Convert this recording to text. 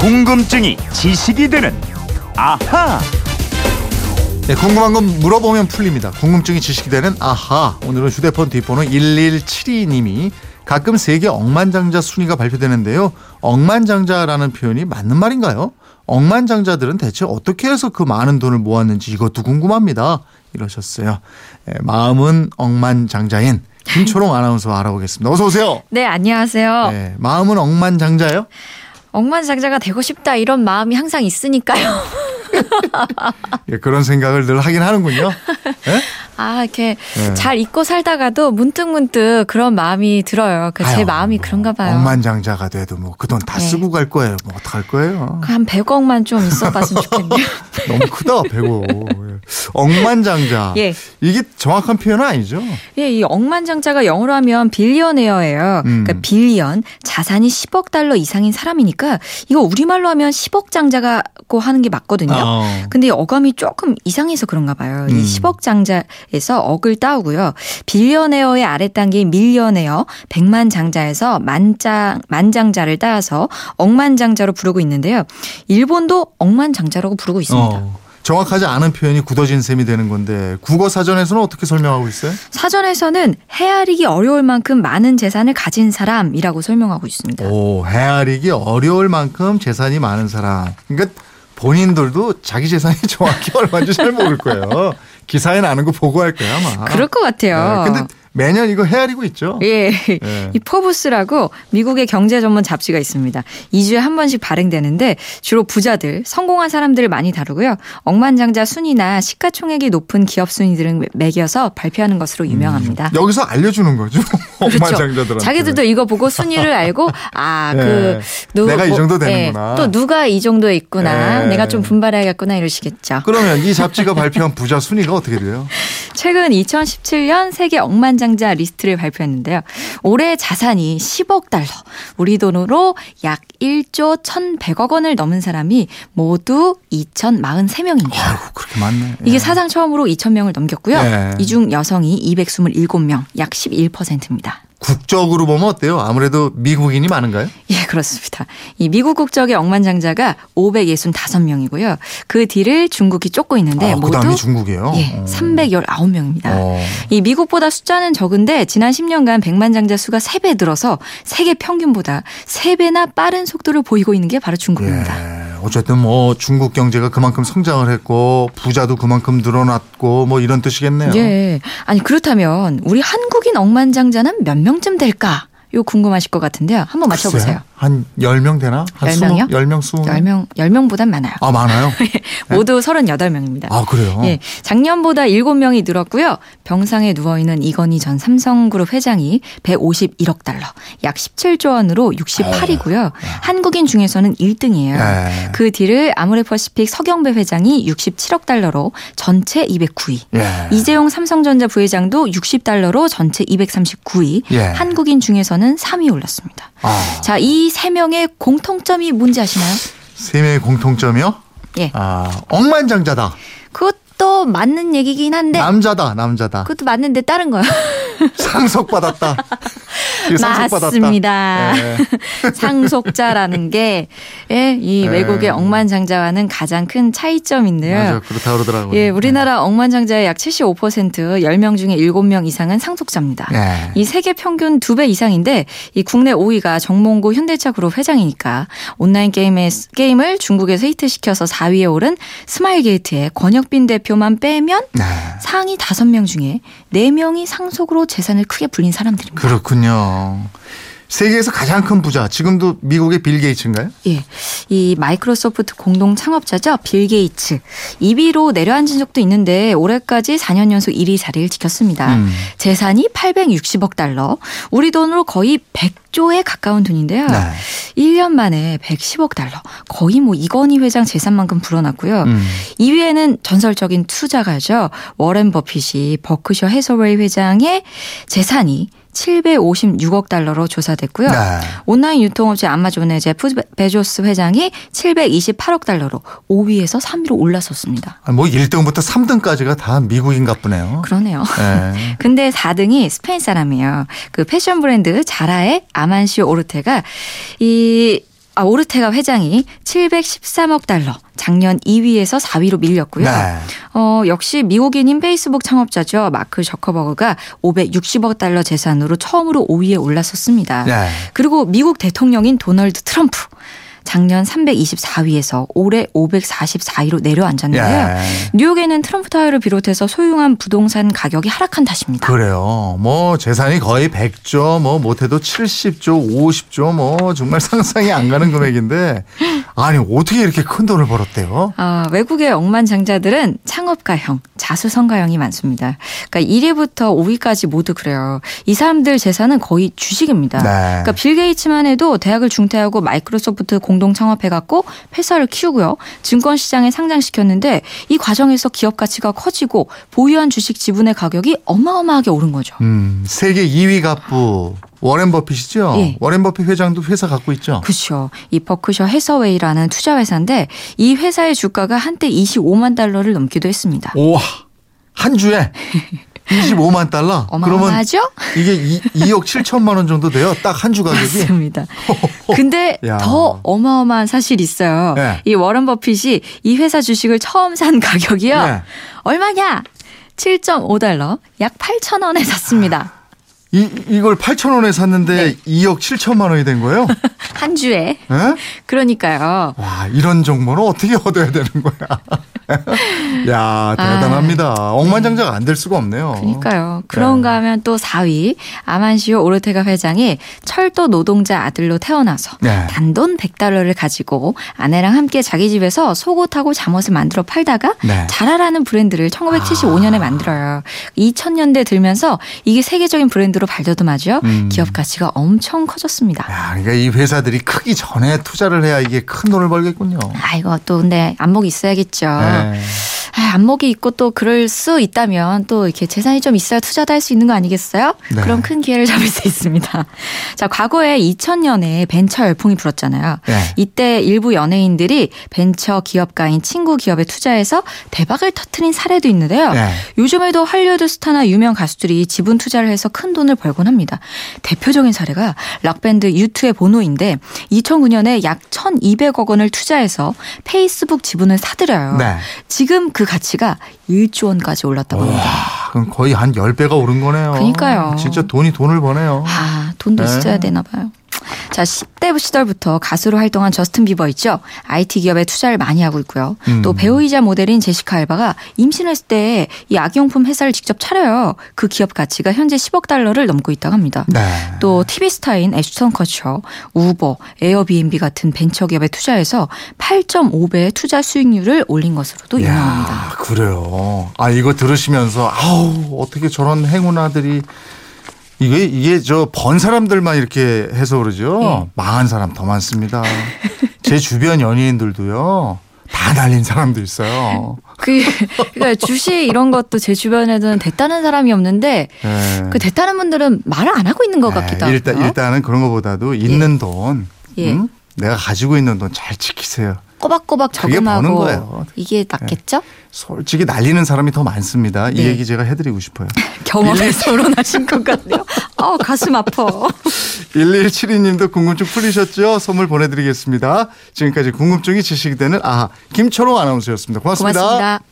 궁금증이 지식이 되는 아하. 네, 궁금한 건 물어보면 풀립니다. 궁금증이 지식이 되는 아하. 오늘은 휴대폰 뒷번호 1172님이 가끔 세계 억만장자 순위가 발표되는데요. 억만장자라는 표현이 맞는 말인가요? 억만장자들은 대체 어떻게 해서 그 많은 돈을 모았는지 이것도 궁금합니다. 이러셨어요. 네, 마음은 억만장자인 김초롱 아나운서 알아보겠습니다. 어서 오세요. 네, 안녕하세요. 네, 마음은 억만장자예요? 억만장자가 되고 싶다 이런 마음이 항상 있으니까요. 예, 그런 생각을 늘 하긴 하는군요. 예? 아, 이렇게 네. 잘 잊고 살다가도 문득 문득 그런 마음이 들어요. 그 제 마음이 뭐 그런가 봐요. 억만장자가 돼도 뭐 그 돈다 네. 쓰고 갈 거예요. 뭐 어떡할 거예요. 한 100억만 좀 있어봤으면 좋겠네요. 너무 크다, 배고. 억만장자. 예. 이게 정확한 표현은 아니죠. 예, 이 억만장자가 영어로 하면 빌리어네어예요. 음. 그러니까 빌리언, 자산이 10억 달러 이상인 사람이니까 이거 우리말로 하면 10억 장자고 하는 게 맞거든요. 어. 근데 이 어감이 조금 이상해서 그런가 봐요. 음. 이 10억 장자에서 억을 따오고요. 빌리어네어의 아랫단계인 밀리어네어, 백만 장자에서 만장, 만장자를 따서 억만장자로 부르고 있는데요. 일본도 억만장자라고 부르고 있습니다. 어. 정확하지 않은 표현이 굳어진 셈이 되는 건데 국어 사전에서는 어떻게 설명하고 있어요? 사전에서는 헤아리기 어려울 만큼 많은 재산을 가진 사람이라고 설명하고 있습니다. 오, 헤아리기 어려울 만큼 재산이 많은 사람. 그러니까 본인들도 자기 재산이 정확히 얼마인지 잘 모를 거예요. 기사에 나는 거 보고 할 거야 아마. 그럴 것 같아요. 네, 근데 매년 이거 헤아리고 있죠. 예. 예. 이 포브스라고 미국의 경제 전문 잡지가 있습니다. 2주에 한 번씩 발행되는데 주로 부자들, 성공한 사람들을 많이 다루고요. 억만장자 순위나 시가총액이 높은 기업 순위 등을 매겨서 발표하는 것으로 유명합니다. 여기서 알려주는 거죠. 그렇죠. 억만장자들한테. 자기들도 이거 보고 순위를 알고 아 예. 그 내가 이 정도 되는구나. 또 누가 이 정도에 있구나. 예. 내가 좀 분발해야겠구나 이러시겠죠. 그러면 이 잡지가 발표한 부자 순위가 어떻게 돼요? 최근 2017년 세계 억만장자 리스트를 발표했는데요. 올해 자산이 10억 달러, 우리 돈으로 약 1조 1,100억 원을 넘은 사람이 모두 2,043명입니다. 아이고 그렇게 많네. 이게 예. 사상 처음으로 2,000명을 넘겼고요. 네. 이중 여성이 227명, 약 11%입니다. 국적으로 보면 어때요? 아무래도 미국인이 많은가요? 예, 그렇습니다. 이 미국 국적의 억만장자가 565명이고요. 그 뒤를 중국이 쫓고 있는데 아, 모두 그다음이 중국이에요. 예, 어. 319명입니다. 어. 이 미국보다 숫자는 적은데 지난 10년간 백만장자 수가 3배 늘어서 세계 평균보다 3배나 빠른 속도를 보이고 있는 게 바로 중국입니다. 예. 어쨌든 뭐 중국 경제가 그만큼 성장을 했고 부자도 그만큼 늘어났고 뭐 이런 뜻이겠네요. 예. 아니 그렇다면 우리 한국인 억만장자는 몇 명쯤 될까? 요 궁금하실 것 같은데요. 한번 맞춰 보세요. 한 10명 되나? 한 10 명이요? 20, 10명, 20명? 10명 10명보단 많아요. 아, 많아요? 모두 38명입니다. 아, 그래요? 예, 작년보다 7명이 늘었고요. 병상에 누워 있는 이건희 전 삼성그룹 회장이 151억 달러, 약 17조 원으로 68이고요. 한국인 중에서는 1등이에요. 예. 그 뒤를 아모레퍼시픽 서경배 회장이 67억 달러로 전체 209위. 예. 이재용 삼성전자 부회장도 60달러로 전체 239위. 예. 한국인 중에서는 3위 올랐습니다. 아, 자, 이 세 명의 공통점이 뭔지 아시나요? 세 명의 공통점이요? 예. 아, 억만장자다. 그것도 맞는 얘기긴 한데 남자다, 남자다. 그것도 맞는데 다른 거요. 상속받았다. 맞습니다. 예. 상속자라는 게, 예, 이 예. 외국의 억만장자와는 가장 큰 차이점인데요. 맞아, 그렇다 그러더라고요. 예, 우리나라 억만장자의 약 75% 10명 중에 7명 이상은 상속자입니다. 예. 이 세계 평균 2배 이상인데 이 국내 5위가 정몽구 현대차 그룹 회장이니까 온라인 게임에, 게임을 중국에서 히트시켜서 4위에 오른 스마일 게이트의 권혁빈 대표만 빼면 네. 상위 5명 중에 4명이 상속으로 재산을 크게 불린 사람들입니다. 그렇군요. 세계에서 가장 큰 부자, 지금도 미국의 빌 게이츠인가요? 예. 이 마이크로소프트 공동 창업자죠. 빌 게이츠. 2위로 내려앉은 적도 있는데 올해까지 4년 연속 1위 자리를 지켰습니다. 음. 재산이 860억 달러. 우리 돈으로 거의 100조에 가까운 돈인데요. 네. 1년 만에 110억 달러. 거의 뭐 이건희 회장 재산만큼 불어났고요. 음. 2위에는 전설적인 투자가죠. 워렌 버핏이 버크셔 해서웨이 회장의 재산이 756억 달러로 조사됐고요. 네. 온라인 유통업체 아마존의 제프 베조스 회장이 728억 달러로 5위에서 3위로 올라섰습니다. 아, 뭐 1등부터 3등까지가 다 미국인가 보네요. 그러네요. 네. 근데 4등이 스페인 사람이에요. 그 패션 브랜드 자라의 아만시오 오르테가 이 아, 오르테가 회장이 713억 달러, 작년 2위에서 4위로 밀렸고요. 네. 어, 역시 미국인인 페이스북 창업자죠. 마크 저커버그가 560억 달러 재산으로 처음으로 5위에 올랐었습니다. 네. 그리고 미국 대통령인 도널드 트럼프. 작년 324위에서 올해 544위로 내려앉았는데요. 예. 뉴욕에는 트럼프 타워를 비롯해서 소유한 부동산 가격이 하락한 탓입니다. 그래요. 뭐 재산이 거의 100조, 뭐 못해도 70조, 50조, 뭐 정말 상상이 안 가는 금액인데 아니 어떻게 이렇게 큰 돈을 벌었대요? 아, 외국의 억만장자들은 창업가형, 자수성가형이 많습니다. 그러니까 1위부터 5위까지 모두 그래요. 이 사람들 재산은 거의 주식입니다. 네. 그러니까 빌 게이츠만 해도 대학을 중퇴하고 마이크로소프트 공동 창업해갖고 회사를 키우고요. 증권시장에 상장시켰는데 이 과정에서 기업 가치가 커지고 보유한 주식 지분의 가격이 어마어마하게 오른 거죠. 음, 세계 2위 갑부 워렌 버핏이죠. 예. 워렌 버핏 회장도 회사 갖고 있죠. 그렇죠. 이 버크셔 해서웨이라는 투자 회사인데 이 회사의 주가가 한때 25만 달러를 넘기도 했습니다. 우와 한 주에 25만 달러. 그러면 어마어마하죠? 이게 2, 2억 7천만 원 정도 돼요. 딱 한 주 가격이. 맞습니다. 근데 야. 더 어마어마한 사실이 있어요. 네. 이 워런 버핏이 이 회사 주식을 처음 산 가격이요. 네. 얼마냐? 7.5달러, 약 8천 원에 샀습니다. 이 이걸 8천 원에 샀는데 2억 7천만 원이 된 거예요? 한 주에. 예? 그러니까요. 와 이런 정보는 어떻게 얻어야 되는 거야? 야 대단합니다. 억만장자가 안 될 수가 없네요. 아. 그러니까요. 그런가 하면 또 4위 아만시오 오르테가 회장이 철도 노동자 아들로 태어나서 네. 단돈 100달러를 가지고 아내랑 함께 자기 집에서 속옷하고 잠옷을 만들어 팔다가 네. 자라라는 브랜드를 1975년에 아. 만들어요. 2000년대 들면서 이게 세계적인 브랜드로 발돋움하죠. 음. 기업 가치가 엄청 커졌습니다. 야, 그러니까 이 회사들이 크기 전에 투자를 해야 이게 큰 돈을 벌겠군요. 아 이거 또 근데 안목이 있어야겠죠. 네. 아, 안목이 있고 또 그럴 수 있다면 또 이렇게 재산이 좀 있어야 투자도 할 수 있는 거 아니겠어요? 네. 그럼 큰 기회를 잡을 수 있습니다. 자, 과거에 2000년에 벤처 열풍이 불었잖아요. 네. 이때 일부 연예인들이 벤처 기업가인 친구 기업에 투자해서 대박을 터트린 사례도 있는데요. 네. 요즘에도 할리우드 스타나 유명 가수들이 지분 투자를 해서 큰 돈을 벌곤 합니다. 대표적인 사례가 락밴드 U2의 보노인데 2009년에 약 1,200억 원을 투자해서 페이스북 지분을 사들여요. 네. 지금 그 가치가 1조 원까지 올랐다고 합니다. 와, 그럼 거의 한 10배가 오른 거네요. 그러니까요. 진짜 돈이 돈을 버네요. 아, 돈도 네. 있어야 되나 봐요. 자, 10대 시절부터 가수로 활동한 저스틴 비버 있죠. IT 기업에 투자를 많이 하고 있고요. 음. 또 배우이자 모델인 제시카 알바가 임신했을 때이 아기용품 회사를 직접 차려요. 그 기업 가치가 현재 10억 달러를 넘고 있다고 합니다. 네. 또 TV 스타인 애슈턴 커처, 우버, 에어비앤비 같은 벤처 기업에 투자해서 8.5배의 투자 수익률을 올린 것으로도 유명합니다. 야, 그래요. 아, 이거 들으시면서, 아우, 어떻게 저런 행운아들이, 이게, 이게 저 번 사람들만 이렇게 해서 그러죠. 예. 망한 사람 더 많습니다. 제 주변 연예인들도요, 다 날린 사람도 있어요. 그, 그러니까 주식 이런 것도 제 주변에는 됐다는 사람이 없는데 예. 그 됐다는 분들은 말을 안 하고 있는 것 같기도 하고. 네, 일단, 일단은 그런 것보다도 있는 돈, 예. 응? 내가 가지고 있는 돈 잘 지키세요. 꼬박꼬박 거예요. 이게 낫겠죠? 솔직히 날리는 사람이 더 많습니다. 이 네. 얘기 제가 해드리고 싶어요. 경험에서 우러나신 것 같네요. 어, 가슴 아파. 1172님도 궁금증 풀리셨죠? 선물 보내드리겠습니다. 지금까지 궁금증이 지식이 되는 아 김초롱 아나운서였습니다 고맙습니다. 고맙습니다.